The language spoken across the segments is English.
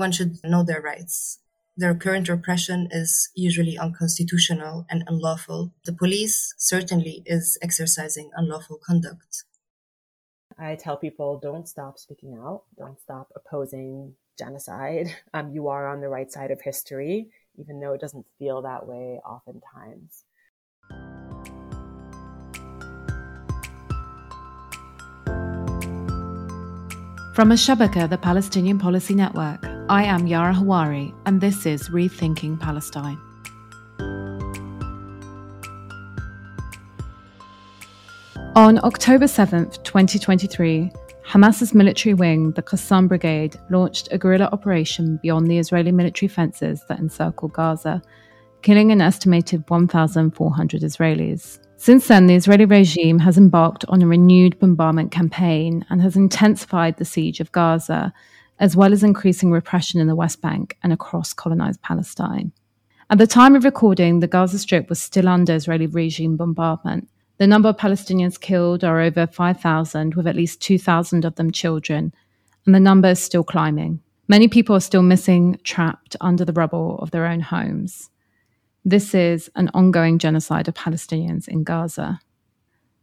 one should know their rights. Their current repression is usually unconstitutional and unlawful. The police certainly is exercising unlawful conduct. I tell people don't stop speaking out, don't stop opposing genocide. Um, you are on the right side of history, even though it doesn't feel that way oftentimes. From Al-Shabaka, the Palestinian Policy Network, I am Yara Hawari, and this is Rethinking Palestine. On October 7th, 2023, Hamas's military wing, the Qassam Brigade, launched a guerrilla operation beyond the Israeli military fences that encircle Gaza, killing an estimated 1,400 Israelis. Since then, the Israeli regime has embarked on a renewed bombardment campaign and has intensified the siege of Gaza, as well as increasing repression in the West Bank and across colonized Palestine. At the time of recording, the Gaza Strip was still under Israeli regime bombardment, the number of Palestinians killed are over 5,000, with at least 2,000 of them children, and the number is still climbing. Many people are still missing, trapped under the rubble of their own homes. This is an ongoing genocide of Palestinians in Gaza.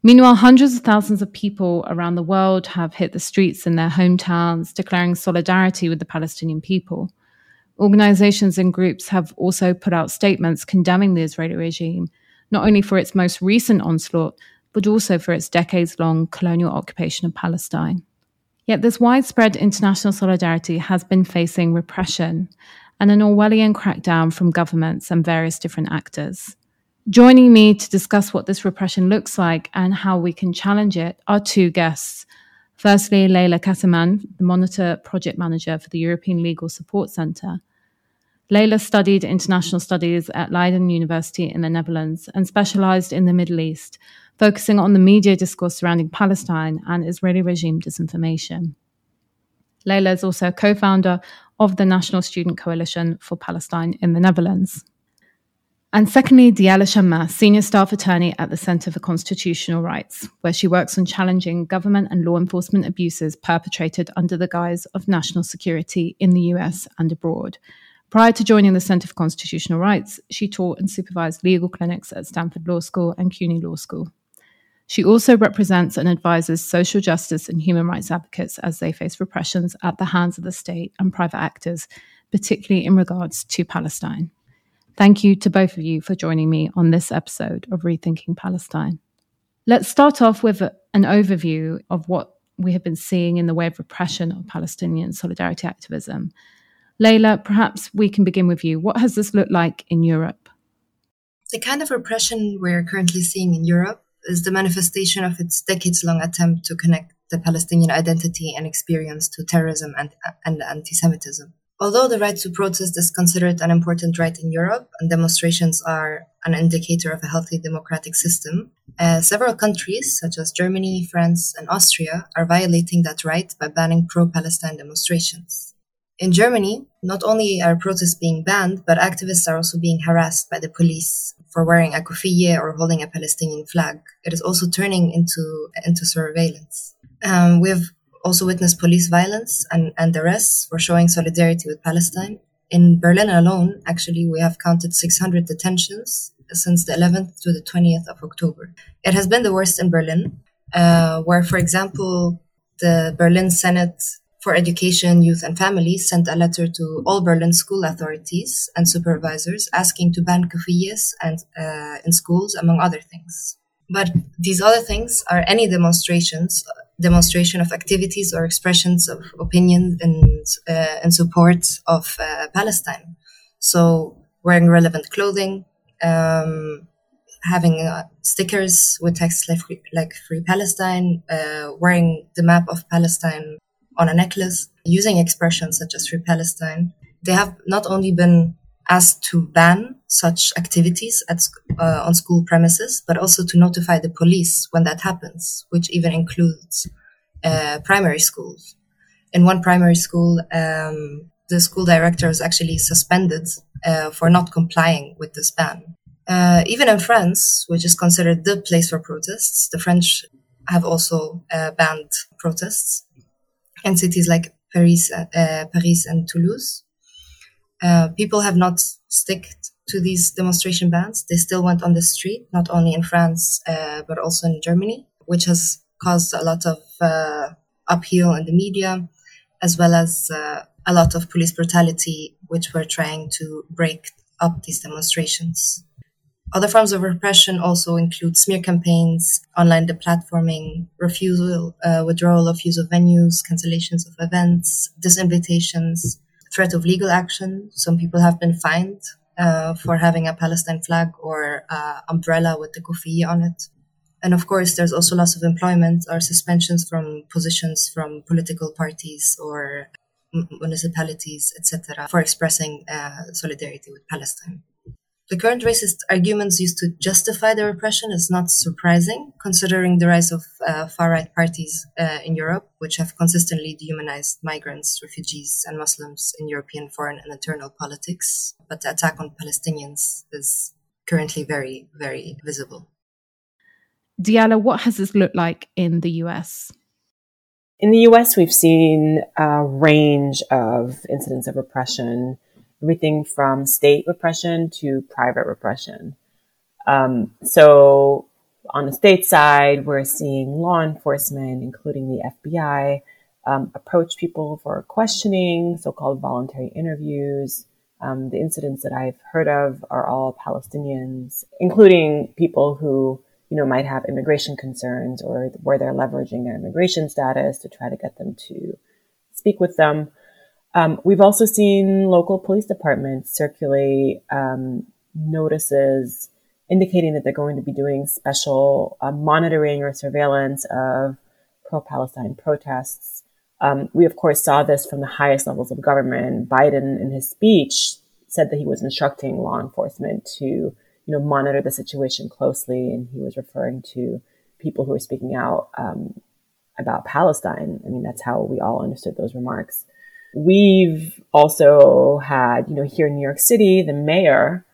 Meanwhile, hundreds of thousands of people around the world have hit the streets in their hometowns, declaring solidarity with the Palestinian people. Organizations and groups have also put out statements condemning the Israeli regime not only for its most recent onslaught, but also for its decades long colonial occupation of Palestine. Yet this widespread international solidarity has been facing repression and an Orwellian crackdown from governments and various different actors. Joining me to discuss what this repression looks like and how we can challenge it are two guests. Firstly, Layla Kattermann, the Monitor Project Manager for the European Legal Support Centre, Layla studied international studies at Leiden University in the Netherlands and specialized in the Middle East, focusing on the media discourse surrounding Palestine and Israeli regime disinformation. Layla is also co founder of the National Student Coalition for Palestine in the Netherlands. And secondly, Diala Shamas, senior staff attorney at the Center for Constitutional Rights, where she works on challenging government and law enforcement abuses perpetrated under the guise of national security in the US and abroad Prior to joining the Center for Constitutional Rights, she taught and supervised legal clinics at Stanford Law School and CUNY Law School. She also represents and advises social justice and human rights advocates as they face repressions at the hands of the state and private actors, particularly in regards to Palestine. Thank you to both of you for joining me on this episode of Rethinking Palestine. Let's start off with an overview of what we have been seeing in the way of repression of Palestinian solidarity activism Layla, perhaps we can begin with you. What has this looked like in Europe? The kind of repression we're currently seeing in Europe is the manifestation of its decades long attempt to connect the Palestinian identity and experience to terrorism and, and anti Semitism. Although the right to protest is considered an important right in Europe and demonstrations are an indicator of a healthy democratic system, uh, several countries, such as Germany, France, and Austria, are violating that right by banning pro Palestine demonstrations. In Germany, not only are protests being banned, but activists are also being harassed by the police for wearing a kufiyeh or holding a Palestinian flag. It is also turning into, into surveillance. Um, we have also witnessed police violence and, and arrests for showing solidarity with Palestine. In Berlin alone, actually, we have counted 600 detentions since the 11th to the 20th of October. It has been the worst in Berlin, uh, where, for example, the Berlin Senate for Education, Youth and Families sent a letter to all Berlin school authorities and supervisors asking to ban kufiyas and uh, in schools, among other things. But these other things are any demonstrations, demonstration of activities or expressions of opinion and, uh, support of uh, Palestine. So wearing relevant clothing, um, having uh, stickers with text like Free, like Free Palestine, uh, wearing the map of Palestine on a necklace using expressions such as Free Palestine. They have not only been asked to ban such activities at, uh, on school premises, but also to notify the police when that happens, which even includes uh, primary schools. In one primary school, um, the school director is actually suspended uh, for not complying with this ban. Uh, even in France, which is considered the place for protests, the French have also uh, banned protests and cities like Paris, uh, Paris and Toulouse. Uh, people have not stick to these demonstration bans. They still went on the street, not only in France, uh, but also in Germany, which has caused a lot of uh, upheaval in the media, as well as uh, a lot of police brutality, which were trying to break up these demonstrations. Other forms of repression also include smear campaigns, online deplatforming, refusal, uh, withdrawal of use of venues, cancellations of events, disinvitations, threat of legal action. Some people have been fined uh, for having a Palestine flag or uh, umbrella with the kufi on it. And of course, there's also loss of employment or suspensions from positions from political parties or municipalities, etc., for expressing uh, solidarity with Palestine. The current racist arguments used to justify the repression is not surprising, considering the rise of uh, far right parties uh, in Europe, which have consistently dehumanized migrants, refugees, and Muslims in European foreign and internal politics. But the attack on Palestinians is currently very, very visible. Diala, what has this looked like in the US? In the US, we've seen a range of incidents of repression everything from state repression to private repression. Um, so on the state side, we're seeing law enforcement, including the FBI, um, approach people for questioning, so-called voluntary interviews. Um, the incidents that I've heard of are all Palestinians, including people who, you know, might have immigration concerns or where they're leveraging their immigration status to try to get them to speak with them. Um, we've also seen local police departments circulate um, notices indicating that they're going to be doing special uh, monitoring or surveillance of pro-Palestine protests. Um, we, of course, saw this from the highest levels of government. Biden, in his speech, said that he was instructing law enforcement to, you know, monitor the situation closely, and he was referring to people who were speaking out um, about Palestine. I mean, that's how we all understood those remarks. We've also had, you know, here in New York City, the mayor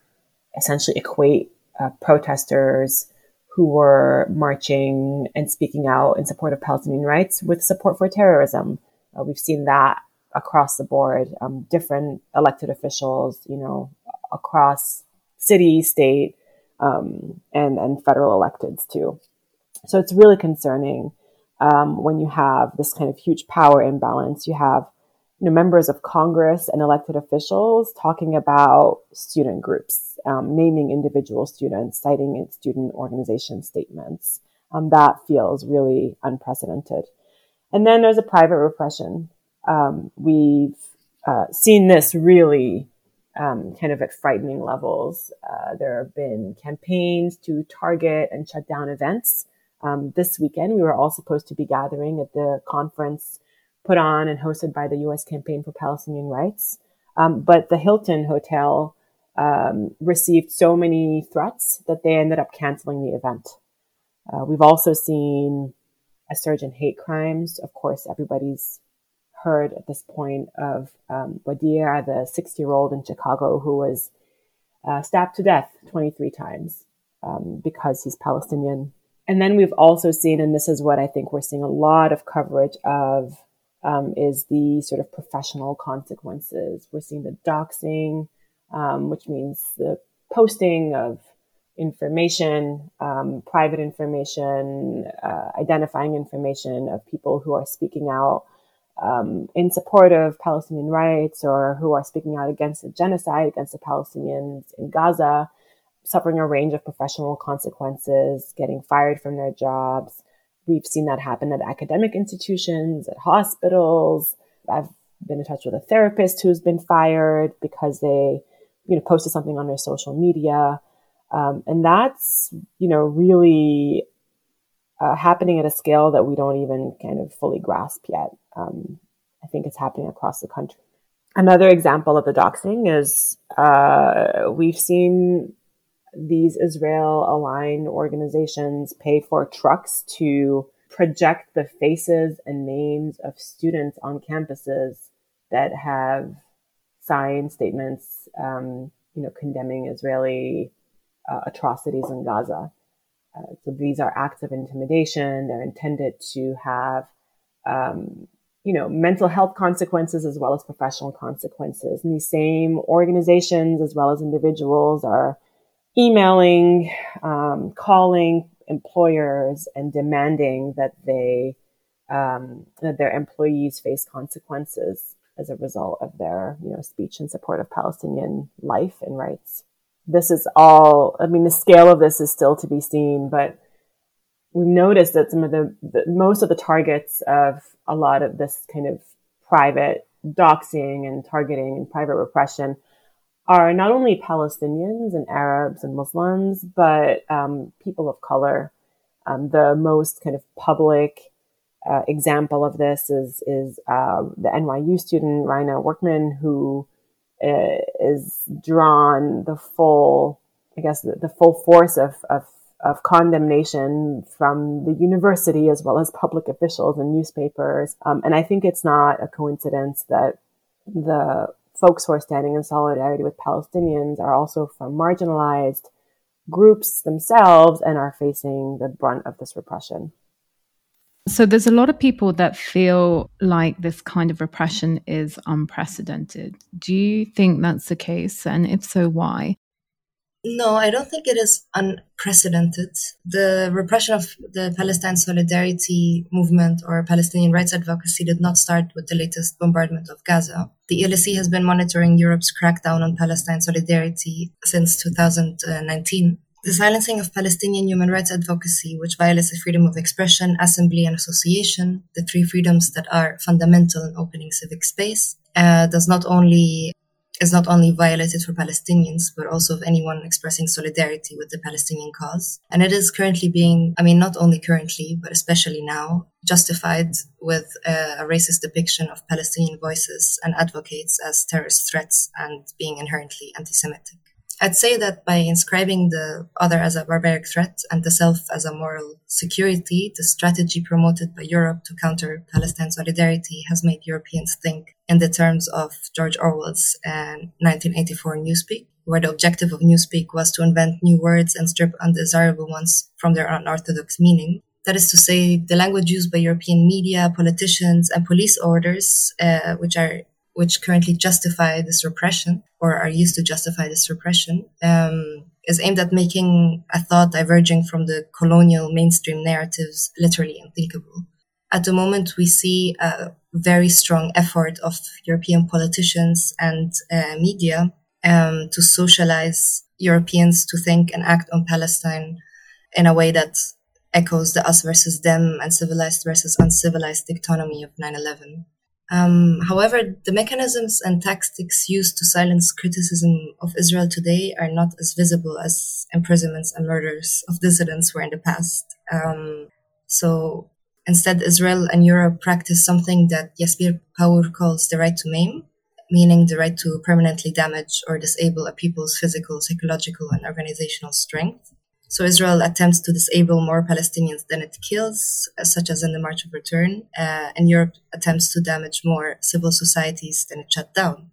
essentially equate uh, protesters who were marching and speaking out in support of Palestinian rights with support for terrorism. Uh, we've seen that across the board, um, different elected officials, you know, across city, state, um, and and federal electeds too. So it's really concerning um, when you have this kind of huge power imbalance. You have you know, members of Congress and elected officials talking about student groups, um, naming individual students, citing in student organization statements. Um, that feels really unprecedented. And then there's a private repression. Um, we've uh, seen this really um, kind of at frightening levels. Uh, there have been campaigns to target and shut down events. Um, this weekend, we were all supposed to be gathering at the conference put on and hosted by the U.S. Campaign for Palestinian Rights. Um, but the Hilton Hotel um, received so many threats that they ended up canceling the event. Uh, we've also seen a surge in hate crimes. Of course, everybody's heard at this point of um, Wadia, the 60 year old in Chicago who was uh, stabbed to death 23 times um, because he's Palestinian. And then we've also seen, and this is what I think we're seeing a lot of coverage of um, is the sort of professional consequences. We're seeing the doxing, um, which means the posting of information, um, private information, uh, identifying information of people who are speaking out um, in support of Palestinian rights or who are speaking out against the genocide against the Palestinians in Gaza, suffering a range of professional consequences, getting fired from their jobs. We've seen that happen at academic institutions, at hospitals. I've been in touch with a therapist who's been fired because they, you know, posted something on their social media. Um, and that's, you know, really uh, happening at a scale that we don't even kind of fully grasp yet. Um, I think it's happening across the country. Another example of the doxing is uh, we've seen these Israel aligned organizations pay for trucks to project the faces and names of students on campuses that have signed statements, um, you know, condemning Israeli uh, atrocities in Gaza. Uh, so these are acts of intimidation. They're intended to have um, you know, mental health consequences as well as professional consequences. And these same organizations as well as individuals are emailing, um, calling employers and demanding that they um, that their employees face consequences as a result of their you know speech in support of Palestinian life and rights. This is all. I mean, the scale of this is still to be seen, but we've noticed that some of the, the most of the targets of a lot of this kind of private doxing and targeting and private repression are not only Palestinians and Arabs and Muslims, but um, people of color. Um, the most kind of public uh, example of this is is uh, the NYU student Ryna Workman, who uh, is drawn the full, I guess, the, the full force of, of of condemnation from the university as well as public officials and newspapers. Um, and I think it's not a coincidence that the folks who are standing in solidarity with Palestinians are also from marginalized groups themselves and are facing the brunt of this repression. So there's a lot of people that feel like this kind of repression is unprecedented. Do you think that's the case? And if so, why? No, I don't think it is unprecedented. The repression of the Palestine Solidarity Movement or Palestinian rights advocacy did not start with the latest bombardment of Gaza. The ELSC has been monitoring Europe's crackdown on Palestine solidarity since 2019. The silencing of Palestinian human rights advocacy, which violates the freedom of expression, assembly, and association, the three freedoms that are fundamental in opening civic space, uh, does not only is not only violated for Palestinians, but also of anyone expressing solidarity with the Palestinian cause. And it is currently being, I mean, not only currently, but especially now, justified with a, a racist depiction of Palestinian voices and advocates as terrorist threats and being inherently anti Semitic. I'd say that by inscribing the other as a barbaric threat and the self as a moral security, the strategy promoted by Europe to counter Palestine solidarity has made Europeans think in the terms of George Orwell's uh, 1984 Newspeak, where the objective of Newspeak was to invent new words and strip undesirable ones from their unorthodox meaning. That is to say, the language used by European media, politicians, and police orders, uh, which are which currently justify this repression or are used to justify this repression, um, is aimed at making a thought diverging from the colonial mainstream narratives literally unthinkable. At the moment, we see a very strong effort of European politicians and uh, media um, to socialize Europeans to think and act on Palestine in a way that echoes the us versus them and civilized versus uncivilized dichotomy of 9 11. Um, however, the mechanisms and tactics used to silence criticism of Israel today are not as visible as imprisonments and murders of dissidents were in the past. Um, so instead, Israel and Europe practice something that Jasbir Puar calls the right to maim, meaning the right to permanently damage or disable a people's physical, psychological, and organizational strength. So Israel attempts to disable more Palestinians than it kills, such as in the March of Return, uh, and Europe attempts to damage more civil societies than it shut down.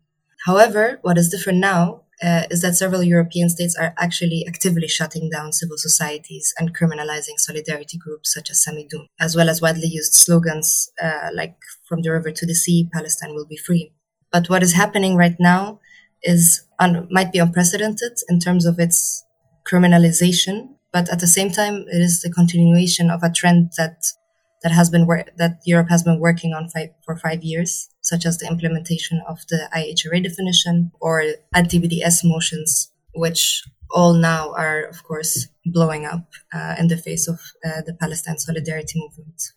However, what is different now uh, is that several European states are actually actively shutting down civil societies and criminalizing solidarity groups such as Samidoun, as well as widely used slogans uh, like "From the river to the sea, Palestine will be free." But what is happening right now is un- might be unprecedented in terms of its criminalization, but at the same time, it is the continuation of a trend that that has been wor- that Europe has been working on for five years, such as the implementation of the IHRA definition or anti-BDS motions, which all now are, of course, blowing up uh, in the face of uh, the Palestine solidarity movement.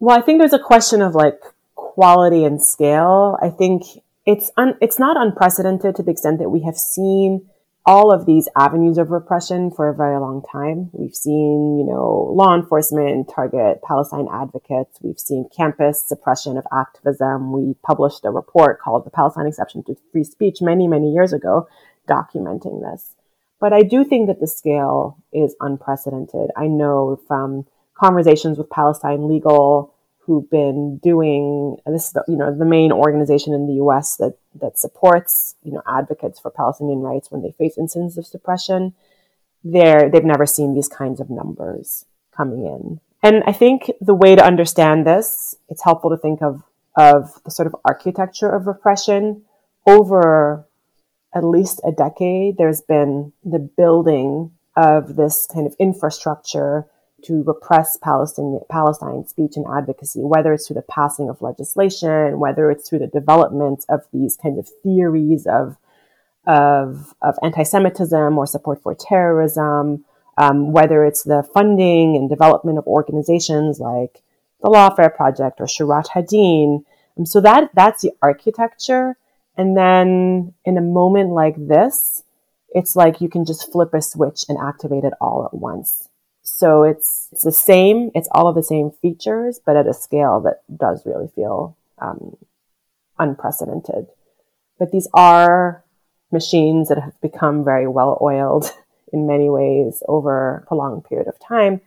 Well, I think there's a question of like quality and scale. I think it's un- it's not unprecedented to the extent that we have seen all of these avenues of repression for a very long time. We've seen, you know, law enforcement target Palestine advocates. We've seen campus suppression of activism. We published a report called The Palestine Exception to Free Speech many, many years ago documenting this. But I do think that the scale is unprecedented. I know from conversations with Palestine legal who've been doing this is the, you know the main organization in the US that that supports you know advocates for Palestinian rights when they face incidents of suppression they're they've never seen these kinds of numbers coming in And I think the way to understand this, it's helpful to think of, of the sort of architecture of repression over at least a decade. There's been the building of this kind of infrastructure to repress Palestine, Palestine speech and advocacy, whether it's through the passing of legislation, whether it's through the development of these kinds of theories of, of, of anti-Semitism or support for terrorism, um, whether it's the funding and development of organizations like the Lawfare Project or Shurat Hadin. Um, so that, that's the architecture. And then in a moment like this, it's like you can just flip a switch and activate it all at once. So it's, it's the same, it's all of the same features, but at a scale that does really feel um, unprecedented. But these are machines that have become very well oiled in many ways over a prolonged period of time.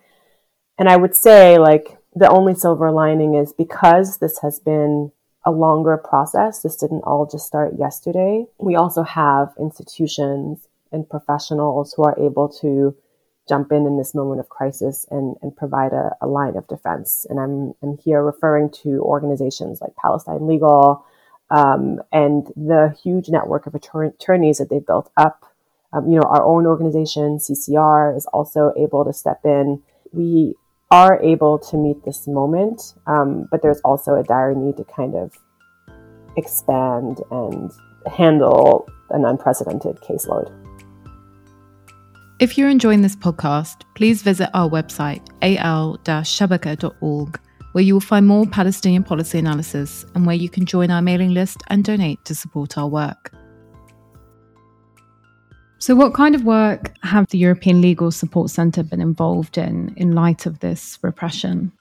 And I would say, like, the only silver lining is because this has been a longer process, this didn't all just start yesterday. We also have institutions and professionals who are able to jump in in this moment of crisis and, and provide a, a line of defense. And I'm, I'm here referring to organizations like Palestine Legal um, and the huge network of attorneys that they've built up. Um, you know, our own organization, CCR, is also able to step in. We are able to meet this moment, um, but there's also a dire need to kind of expand and handle an unprecedented caseload. If you're enjoying this podcast, please visit our website, al-shabaka.org, where you will find more Palestinian policy analysis and where you can join our mailing list and donate to support our work. So, what kind of work have the European Legal Support Centre been involved in in light of this repression?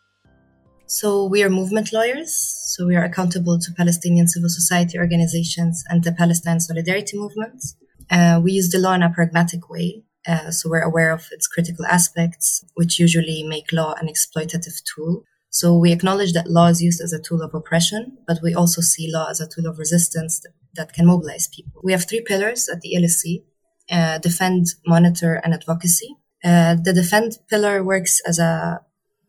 So, we are movement lawyers. So, we are accountable to Palestinian civil society organizations and the Palestine Solidarity Movement. Uh, we use the law in a pragmatic way. Uh, so we're aware of its critical aspects, which usually make law an exploitative tool. So we acknowledge that law is used as a tool of oppression, but we also see law as a tool of resistance that, can mobilize people. We have three pillars at the ELSC, uh, defend, monitor, and advocacy. Uh, the defend pillar works as a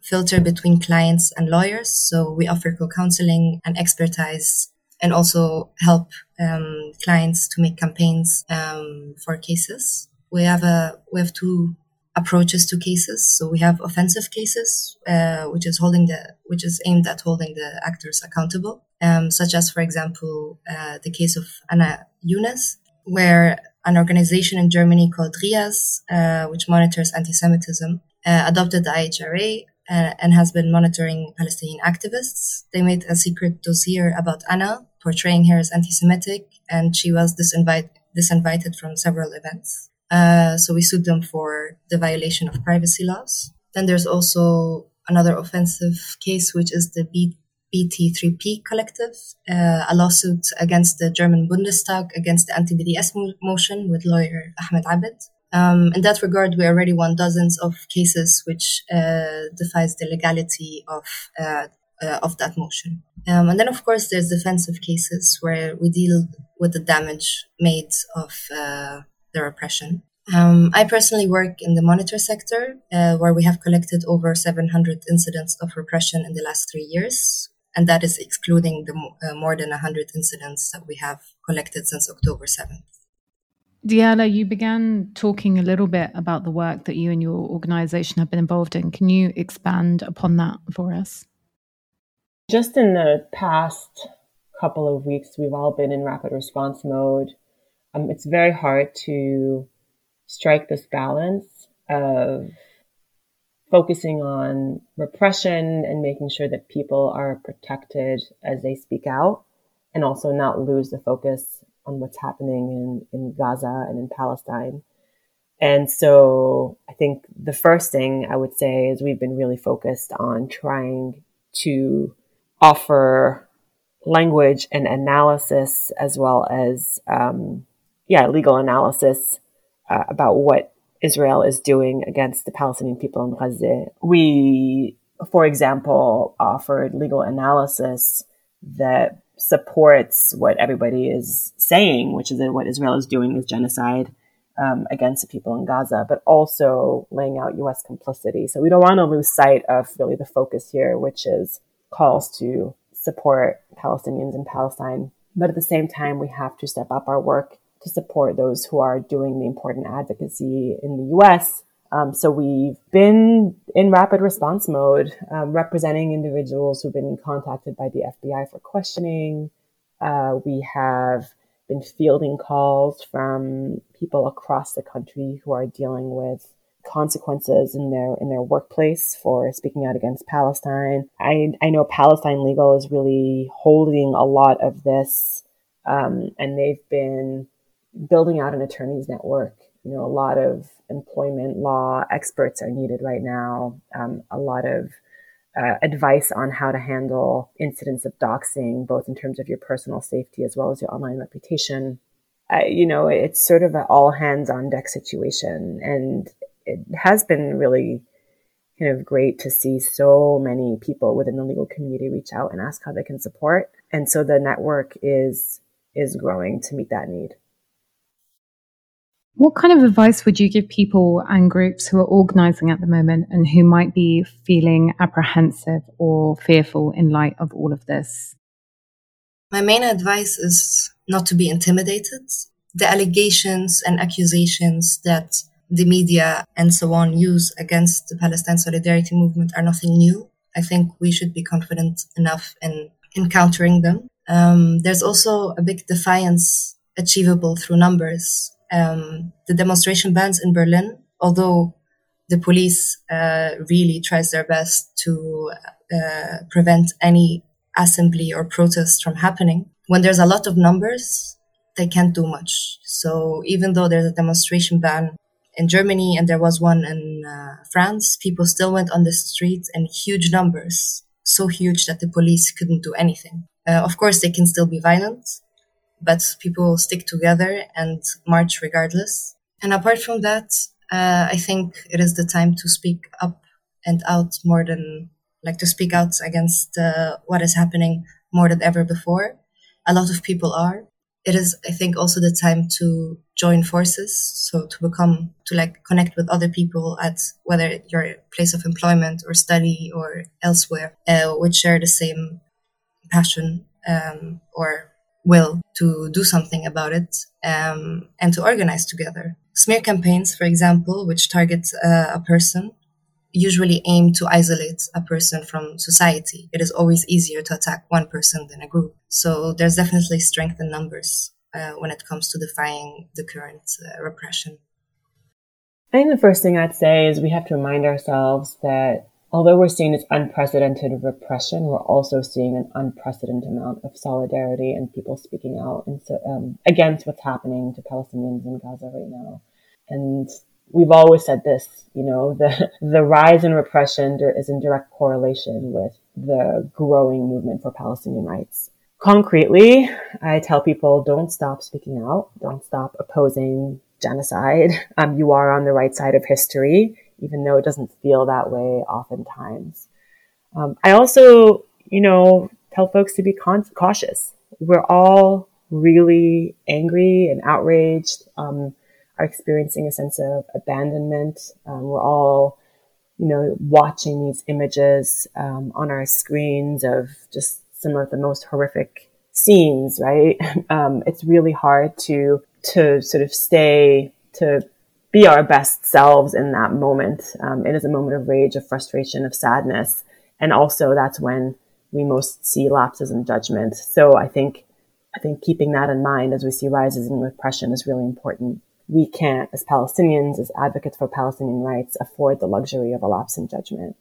filter between clients and lawyers. So we offer co-counseling and expertise and also help um, clients to make campaigns um, for cases we have a we have two approaches to cases. So we have offensive cases, uh, which is holding the which is aimed at holding the actors accountable, um, such as, for example, uh, the case of Anna Younes, where an organization in Germany called RIAS, uh, which monitors anti-Semitism, uh, adopted the IHRA uh, and has been monitoring Palestinian activists. They made a secret dossier about Anna, portraying her as anti-Semitic, and she was disinvite- disinvited from several events. Uh, so we sued them for the violation of privacy laws. Then there's also another offensive case, which is the B- BT3P collective, uh, a lawsuit against the German Bundestag against the anti-BDS mo- motion with lawyer Ahmed Abed. Um, in that regard, we already won dozens of cases which uh, defies the legality of uh, uh, of that motion. Um, and then, of course, there's defensive cases where we deal with the damage made of uh, the repression. Um, I personally work in the monitor sector, uh, where we have collected over 700 incidents of repression in the last three years. And that is excluding the uh, more than 100 incidents that we have collected since October 7th. Diala, you began talking a little bit about the work that you and your organization have been involved in. Can you expand upon that for us? Just in the past couple of weeks, we've all been in rapid response mode um, it's very hard to strike this balance of focusing on repression and making sure that people are protected as they speak out and also not lose the focus on what's happening in, in Gaza and in Palestine. And so I think the first thing I would say is we've been really focused on trying to offer language and analysis as well as um, yeah, legal analysis uh, about what Israel is doing against the Palestinian people in Gaza. We, for example, offered legal analysis that supports what everybody is saying, which is that what Israel is doing is genocide um, against the people in Gaza, but also laying out U.S. complicity. So we don't want to lose sight of really the focus here, which is calls to support Palestinians in Palestine. But at the same time, we have to step up our work to support those who are doing the important advocacy in the U.S. Um, so we've been in rapid response mode, um, representing individuals who've been contacted by the FBI for questioning. Uh, we have been fielding calls from people across the country who are dealing with consequences in their in their workplace for speaking out against Palestine. I I know Palestine Legal is really holding a lot of this, um, and they've been building out an attorneys network. You know, a lot of employment law experts are needed right now. Um, a lot of uh, advice on how to handle incidents of doxing, both in terms of your personal safety as well as your online reputation. You know, it's sort of an all hands on deck situation. And it has been really kind of great to see so many people within the legal community reach out and ask how they can support. And so the network is, is growing to meet that need. What kind of advice would you give people and groups who are organizing at the moment and who might be feeling apprehensive or fearful in light of all of this? My main advice is not to be intimidated. The allegations and accusations that the media and so on use against the Palestine solidarity movement are nothing new. I think we should be confident enough in encountering them. Um, there's also a big defiance achievable through numbers um, the demonstration bans in Berlin, although the police uh, really tries their best to uh, prevent any assembly or protest from happening. When there's a lot of numbers, they can't do much. So even though there's a demonstration ban in Germany and there was one in uh, France, people still went on the streets in huge numbers, so huge that the police couldn't do anything. Uh, of course, they can still be violent, but people stick together and march regardless. And apart from that, uh, I think it is the time to speak up and out more than like to speak out against uh, what is happening more than ever before. A lot of people are. It is, I think, also the time to join forces. So to become, to like connect with other people at whether your place of employment or study or elsewhere, uh, which share the same passion um, or will to do something about it um, and to organize together. Smear campaigns, for example, which target uh, a person, usually aim to isolate a person from society. It is always easier to attack one person than a group. So there's definitely strength in numbers uh, when it comes to defying the current uh, repression. I think the first thing I'd say is we have to remind ourselves that Although we're seeing this unprecedented repression, we're also seeing an unprecedented amount of solidarity and people speaking out um, against what's happening to Palestinians in Gaza right now. And we've always said this, you know, the, the rise in repression is in direct correlation with the growing movement for Palestinian rights. Concretely, I tell people don't stop speaking out, don't stop opposing genocide. Um, you are on the right side of history even though it doesn't feel that way oftentimes. Um, I also, you know, tell folks to be con- cautious. We're all really angry and outraged, um, are experiencing a sense of abandonment. Um, we're all, you know, watching these images um, on our screens of just some of the most horrific scenes, right? Um, it's really hard to to sort of stay to be our best selves in that moment. Um, it is a moment of rage, of frustration, of sadness. And also that's when we most see lapses in judgment. So I think, I think keeping that in mind as we see rises in repression is really important. We can't, as Palestinians, as advocates for Palestinian rights, afford the luxury of a lapse in judgment.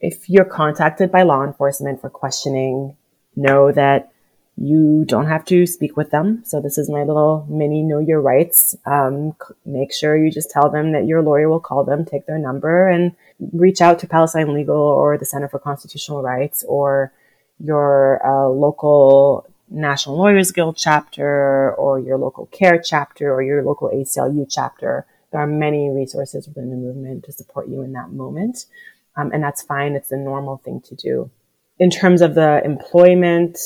If you're contacted by law enforcement for questioning, know that you don't have to speak with them. So this is my little mini know your rights. Um, make sure you just tell them that your lawyer will call them, take their number and reach out to Palestine Legal or the Center for Constitutional Rights or your uh, local National Lawyers Guild chapter or your local CAIR chapter or your local ACLU chapter. There are many resources within the movement to support you in that moment. Um, and that's fine. It's a normal thing to do. In terms of the employment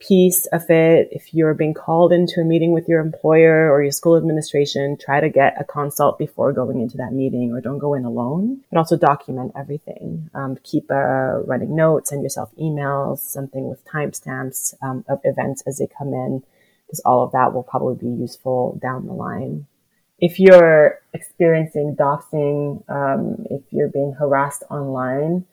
piece of it. If you're being called into a meeting with your employer or your school administration, try to get a consult before going into that meeting or don't go in alone. And also document everything. Um, keep uh, running notes, send yourself emails, something with timestamps um, of events as they come in, because all of that will probably be useful down the line. If you're experiencing doxing, um, if you're being harassed online,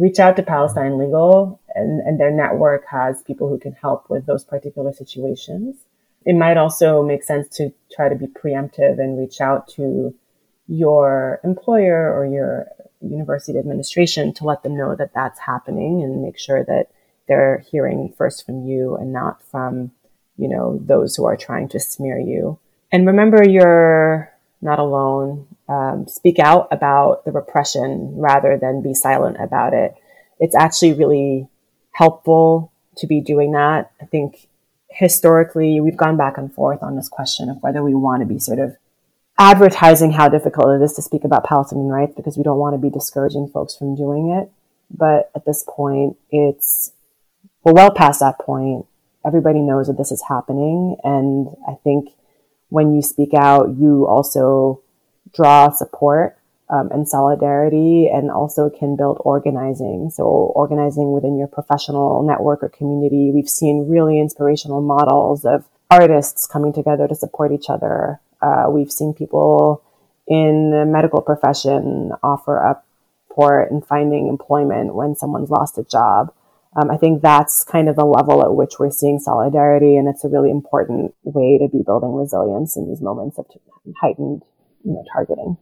reach out to Palestine Legal and, and their network has people who can help with those particular situations. It might also make sense to try to be preemptive and reach out to your employer or your university administration to let them know that that's happening and make sure that they're hearing first from you and not from, you know, those who are trying to smear you. And remember, you're not alone. Um, speak out about the repression rather than be silent about it. It's actually really helpful to be doing that. I think historically we've gone back and forth on this question of whether we want to be sort of advertising how difficult it is to speak about Palestinian rights because we don't want to be discouraging folks from doing it. But at this point, it's, we're well past that point. Everybody knows that this is happening. And I think when you speak out, you also draw support um, and solidarity and also can build organizing. So organizing within your professional network or community. We've seen really inspirational models of artists coming together to support each other. Uh, we've seen people in the medical profession offer up support and finding employment when someone's lost a job. Um, I think that's kind of the level at which we're seeing solidarity, and it's a really important way to be building resilience in these moments of heightened, you know, targeting.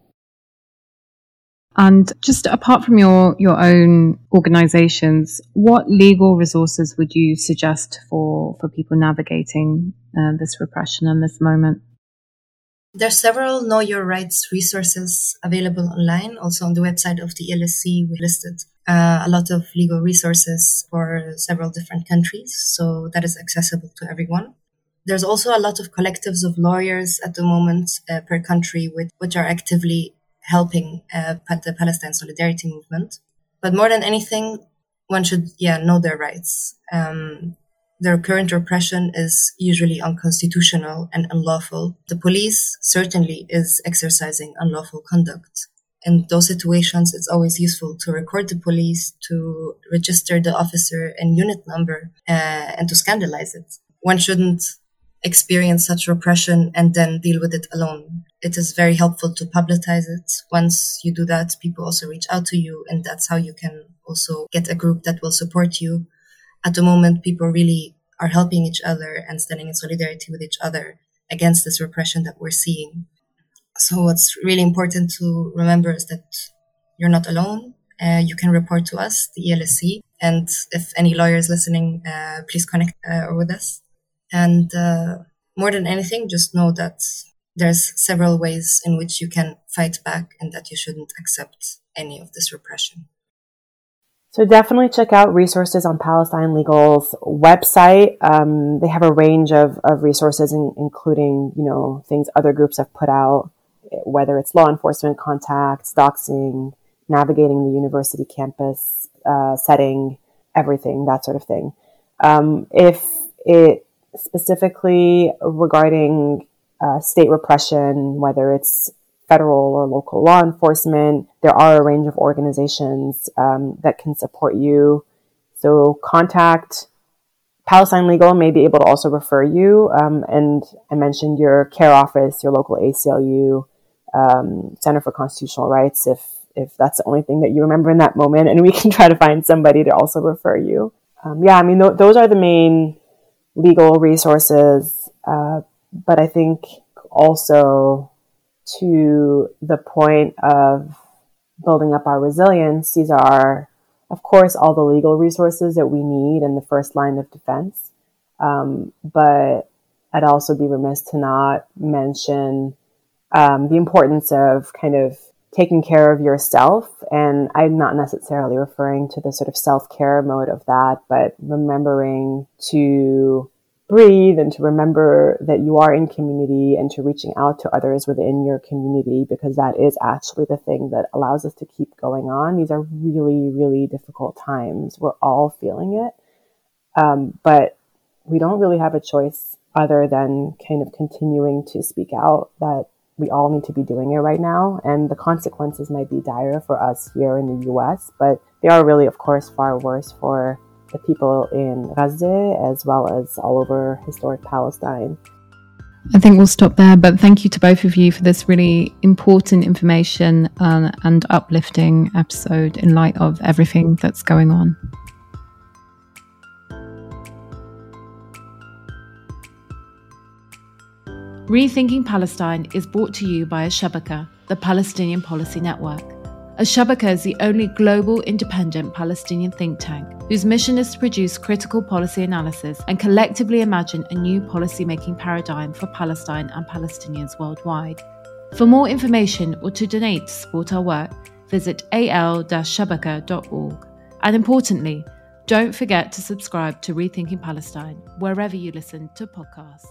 And just apart from your, your own organizations, what legal resources would you suggest for, for people navigating uh, this repression and this moment? There are several Know Your Rights resources available online. Also on the website of the ELSC, we listed uh, a lot of legal resources for several different countries. So that is accessible to everyone. There's also a lot of collectives of lawyers at the moment uh, per country, with, which are actively helping uh, the Palestine solidarity movement. But more than anything, one should, yeah, know their rights. Um, their current repression is usually unconstitutional and unlawful. The police certainly is exercising unlawful conduct. In those situations, it's always useful to record the police, to register the officer and unit number, uh, and to scandalize it. One shouldn't experience such repression and then deal with it alone. It is very helpful to publicize it. Once you do that, people also reach out to you, and that's how you can also get a group that will support you. At the moment, people really are helping each other and standing in solidarity with each other against this repression that we're seeing. So what's really important to remember is that you're not alone. Uh, you can report to us, the ELSC, and if any lawyers listening, uh, please connect uh, with us. And uh, more than anything, just know that there's several ways in which you can fight back and that you shouldn't accept any of this repression. So definitely check out resources on Palestine Legal's website. Um, they have a range of, of resources, in, including you know things other groups have put out, whether it's law enforcement contacts, doxing, navigating the university campus uh, setting, everything that sort of thing. Um, if it specifically regarding uh, state repression, whether it's federal or local law enforcement. There are a range of organizations um, that can support you. So contact Palestine Legal may be able to also refer you. Um, and I mentioned your CAIR office, your local ACLU, um, Center for Constitutional Rights, if if that's the only thing that you remember in that moment, and we can try to find somebody to also refer you. Um, yeah, I mean, th- those are the main legal resources. Uh, but I think also to the point of building up our resilience, these are, of course, all the legal resources that we need in the first line of defense. Um, but I'd also be remiss to not mention um, the importance of kind of taking care of yourself. And I'm not necessarily referring to the sort of self care mode of that, but remembering to breathe and to remember that you are in community and to reaching out to others within your community because that is actually the thing that allows us to keep going on. These are really, really difficult times. We're all feeling it. Um, but we don't really have a choice other than kind of continuing to speak out that we all need to be doing it right now. And the consequences might be dire for us here in the US, but they are really, of course, far worse for the people in Gaza as well as all over historic Palestine. I think we'll stop there, but thank you to both of you for this really important information uh, and uplifting episode in light of everything that's going on. Rethinking Palestine is brought to you by Al-Shabaka, the Palestinian Policy Network. Al-Shabaka is the only global independent Palestinian think tank whose mission is to produce critical policy analysis and collectively imagine a new policy-making paradigm for Palestine and Palestinians worldwide. For more information or to donate to support our work, visit al-shabaka.org. And importantly, don't forget to subscribe to Rethinking Palestine wherever you listen to podcasts.